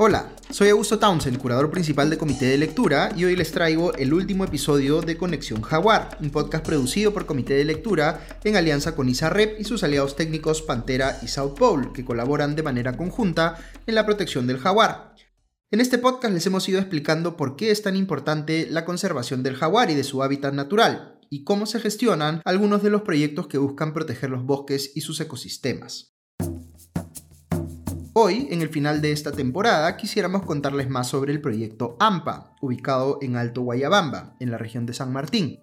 Hola, soy Augusto Townsend, curador principal de Comité de Lectura, y hoy les traigo el último episodio de Conexión Jaguar, un podcast producido por Comité de Lectura en alianza con ISAREP y sus aliados técnicos Pantera y South Pole, que colaboran de manera conjunta en la protección del jaguar. En este podcast les hemos ido explicando por qué es tan importante la conservación del jaguar y de su hábitat natural, y cómo se gestionan algunos de los proyectos que buscan proteger los bosques y sus ecosistemas. Hoy, en el final de esta temporada, quisiéramos contarles más sobre el proyecto AMPA, ubicado en Alto Guayabamba, en la región de San Martín.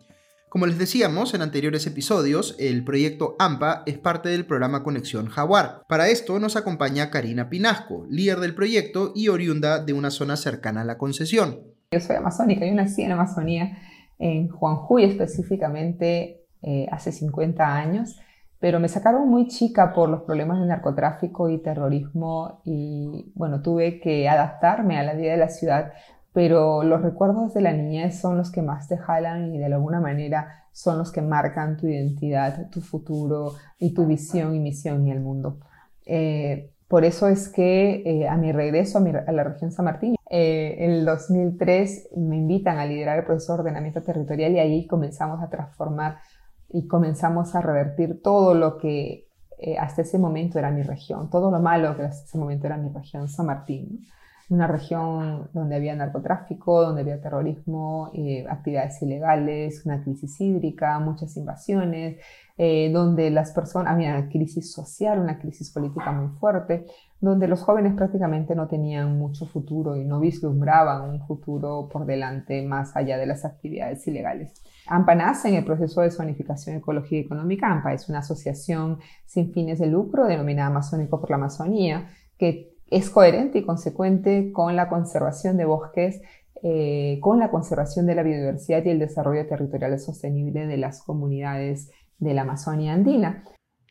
Como les decíamos en anteriores episodios, el proyecto AMPA es parte del programa Conexión Jaguar. Para esto nos acompaña Karina Pinasco, líder del proyecto y oriunda de una zona cercana a la concesión. Yo soy amazónica, yo nací en Amazonía, en Juanjuy específicamente, eh, hace 50 años pero me sacaron muy chica por los problemas de narcotráfico y terrorismo y bueno, tuve que adaptarme a la vida de la ciudad, pero los recuerdos de la niñez son los que más te jalan y de alguna manera son los que marcan tu identidad, tu futuro y tu visión y misión en el mundo. Eh, por eso es que eh, a mi regreso a, la región San Martín, eh, en el 2003 me invitan a liderar el proceso de ordenamiento territorial y ahí comenzamos a transformar y comenzamos a revertir todo lo que eh, hasta ese momento era mi región, todo lo malo que hasta ese momento era mi región, San Martín. Una región donde había narcotráfico, donde había terrorismo, eh, actividades ilegales, una crisis hídrica, muchas invasiones, eh, donde las personas, había una crisis social, una crisis política muy fuerte, donde los jóvenes prácticamente no tenían mucho futuro y no vislumbraban un futuro por delante más allá de las actividades ilegales. AMPA nace en el proceso de zonificación ecológica y económica. AMPA es una asociación sin fines de lucro denominada Amazónico por la Amazonía, que es coherente y consecuente con la conservación de bosques, eh, con la conservación de la biodiversidad y el desarrollo territorial sostenible de las comunidades de la Amazonia andina.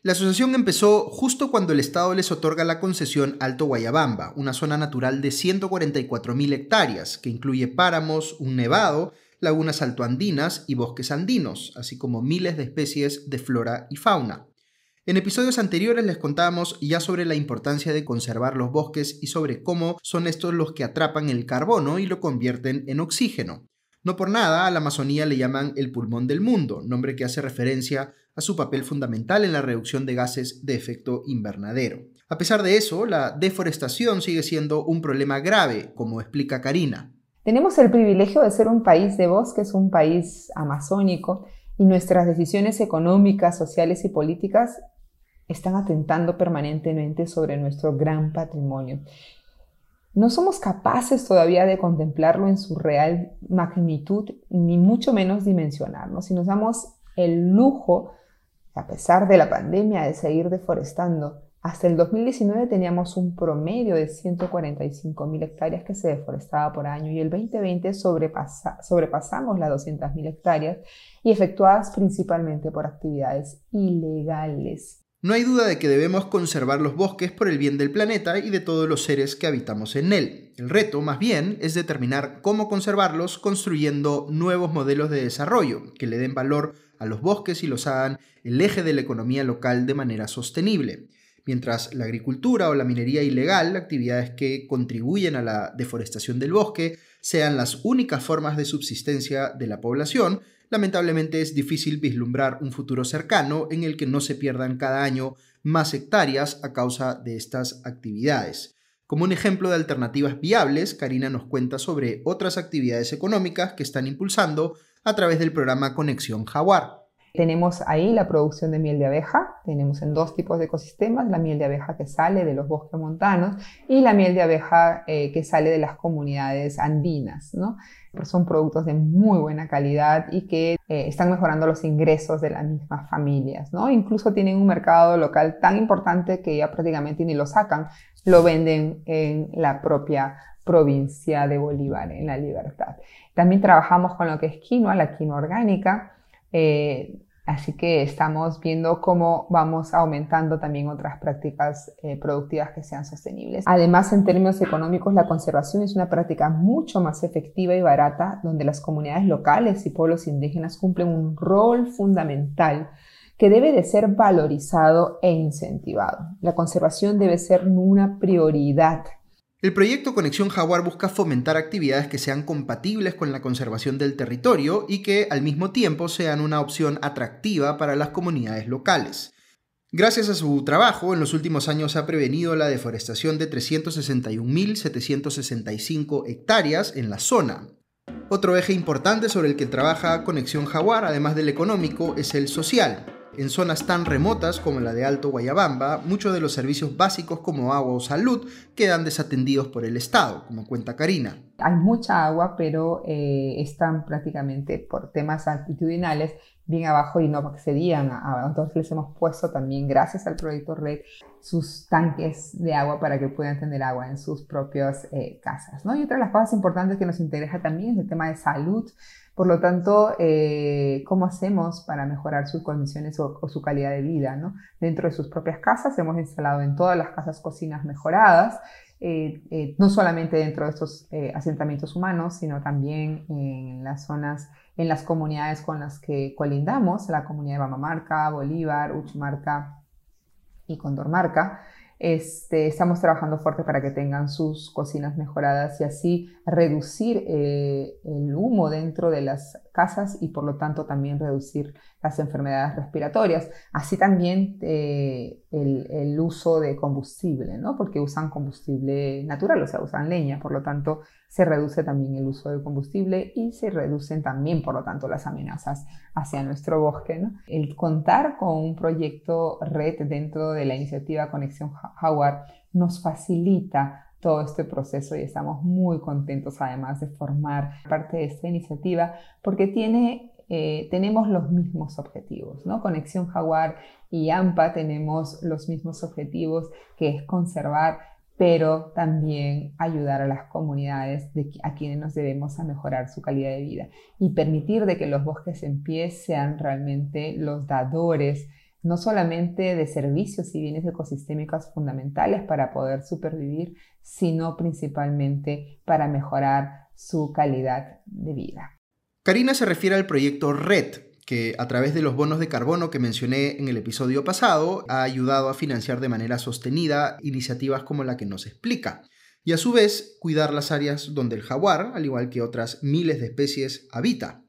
La asociación empezó justo cuando el Estado les otorga la concesión Alto Guayabamba, una zona natural de 144.000 hectáreas, que incluye páramos, un nevado lagunas altoandinas y bosques andinos, así como miles de especies de flora y fauna. En episodios anteriores les contábamos ya sobre la importancia de conservar los bosques y sobre cómo son estos los que atrapan el carbono y lo convierten en oxígeno. No por nada a la Amazonía le llaman el pulmón del mundo, nombre que hace referencia a su papel fundamental en la reducción de gases de efecto invernadero. A pesar de eso, la deforestación sigue siendo un problema grave, como explica Karina. Tenemos el privilegio de ser un país de bosques, un país amazónico, y nuestras decisiones económicas, sociales y políticas están atentando permanentemente sobre nuestro gran patrimonio. No somos capaces todavía de contemplarlo en su real magnitud, ni mucho menos dimensionarlo. Si nos damos el lujo, a pesar de la pandemia, de seguir deforestando, hasta el 2019 teníamos un promedio de 145 mil hectáreas que se deforestaba por año y el 2020 sobrepasamos las 200 mil hectáreas y efectuadas principalmente por actividades ilegales. No hay duda de que debemos conservar los bosques por el bien del planeta y de todos los seres que habitamos en él. El reto, más bien, es determinar cómo conservarlos construyendo nuevos modelos de desarrollo que le den valor a los bosques y los hagan el eje de la economía local de manera sostenible mientras la agricultura o la minería ilegal, actividades que contribuyen a la deforestación del bosque, sean las únicas formas de subsistencia de la población, lamentablemente es difícil vislumbrar un futuro cercano en el que no se pierdan cada año más hectáreas a causa de estas actividades. Como un ejemplo de alternativas viables, Karina nos cuenta sobre otras actividades económicas que están impulsando a través del programa Conexión Jaguar. Tenemos ahí la producción de miel de abeja, tenemos en dos tipos de ecosistemas, la miel de abeja que sale de los bosques montanos y la miel de abeja eh, que sale de las comunidades andinas. ¿no? Son productos de muy buena calidad y que eh, están mejorando los ingresos de las mismas familias. ¿no? Incluso tienen un mercado local tan importante que ya prácticamente ni lo sacan, lo venden en la propia provincia de Bolívar, en La Libertad. También trabajamos con lo que es quinoa, la quinoa orgánica. Eh, Así que estamos viendo cómo vamos aumentando también otras prácticas eh, productivas que sean sostenibles. Además, en términos económicos, la conservación es una práctica mucho más efectiva y barata donde las comunidades locales y pueblos indígenas cumplen un rol fundamental que debe de ser valorizado e incentivado. La conservación debe ser una prioridad El proyecto Conexión Jaguar busca fomentar actividades que sean compatibles con la conservación del territorio y que al mismo tiempo sean una opción atractiva para las comunidades locales. Gracias a su trabajo, en los últimos años ha prevenido la deforestación de 361.765 hectáreas en la zona. Otro eje importante sobre el que trabaja Conexión Jaguar, además del económico, es el social. En zonas tan remotas como la de Alto Guayabamba, muchos de los servicios básicos como agua o salud quedan desatendidos por el Estado, como cuenta Karina. Hay mucha agua, pero eh, están prácticamente por temas altitudinales bien abajo y no accedían a, entonces les hemos puesto también gracias al proyecto Red sus tanques de agua para que puedan tener agua en sus propias eh, casas ¿no? y otra de las cosas importantes que nos interesa también es el tema de salud por lo tanto, eh, ¿cómo hacemos para mejorar sus condiciones o, su calidad de vida? ¿no? Dentro de sus propias casas hemos instalado en todas las casas cocinas mejoradas, eh, eh, no solamente dentro de estos asentamientos humanos, sino también en las zonas, en las comunidades con las que colindamos, la comunidad de Bamamarca, Bolívar, Uchumarca y Condormarca. Este, estamos trabajando fuerte para que tengan sus cocinas mejoradas y así reducir eh, el humo dentro de las casas y por lo tanto también reducir las enfermedades respiratorias. Así también eh, el, uso de combustible, ¿no? porque usan combustible natural, o sea, usan leña, por lo tanto se reduce también el uso de combustible y se reducen también, por lo tanto, las amenazas hacia nuestro bosque. ¿no? El contar con un proyecto red dentro de la iniciativa Conexión Jaguar nos facilita todo este proceso y estamos muy contentos además de formar parte de esta iniciativa porque tiene, eh, tenemos los mismos objetivos, ¿no? Conexión Jaguar y AMPA tenemos los mismos objetivos que es conservar pero también ayudar a las comunidades de, a quienes nos debemos a mejorar su calidad de vida y permitir de que los bosques en pie sean realmente los dadores no solamente de servicios y bienes ecosistémicos fundamentales para poder supervivir, sino principalmente para mejorar su calidad de vida. Karina se refiere al proyecto RED, que a través de los bonos de carbono que mencioné en el episodio pasado ha ayudado a financiar de manera sostenida iniciativas como la que nos explica, y a su vez cuidar las áreas donde el jaguar, al igual que otras miles de especies, habita.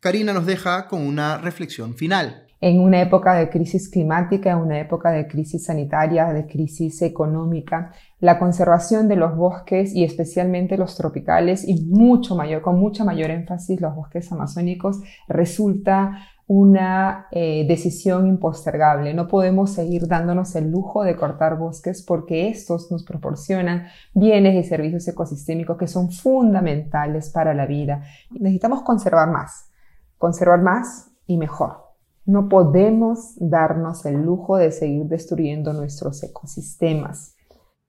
Karina nos deja con una reflexión final en una época de crisis climática, en una época de crisis sanitaria, de crisis económica, la conservación de los bosques y especialmente los tropicales y mucho mayor, con mucha mayor énfasis los bosques amazónicos resulta una eh, decisión impostergable. No podemos seguir dándonos el lujo de cortar bosques porque estos nos proporcionan bienes y servicios ecosistémicos que son fundamentales para la vida. Necesitamos conservar más, conservar más y mejor. No podemos darnos el lujo de seguir destruyendo nuestros ecosistemas.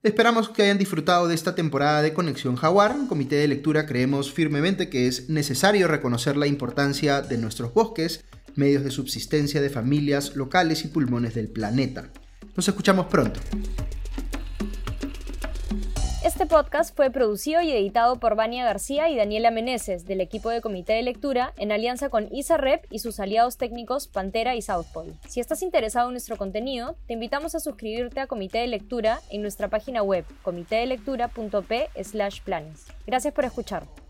Esperamos que hayan disfrutado de esta temporada de Conexión Jaguar. En Comité de Lectura creemos firmemente que es necesario reconocer la importancia de nuestros bosques, medios de subsistencia de familias locales y pulmones del planeta. Nos escuchamos pronto. Este podcast fue producido y editado por Vania García y Daniela Meneses del equipo de Comité de Lectura en alianza con ISAREP y sus aliados técnicos Pantera y Southpole. Si estás interesado en nuestro contenido, te invitamos a suscribirte a Comité de Lectura en nuestra página web comitedelectura.p/planes. Gracias por escuchar.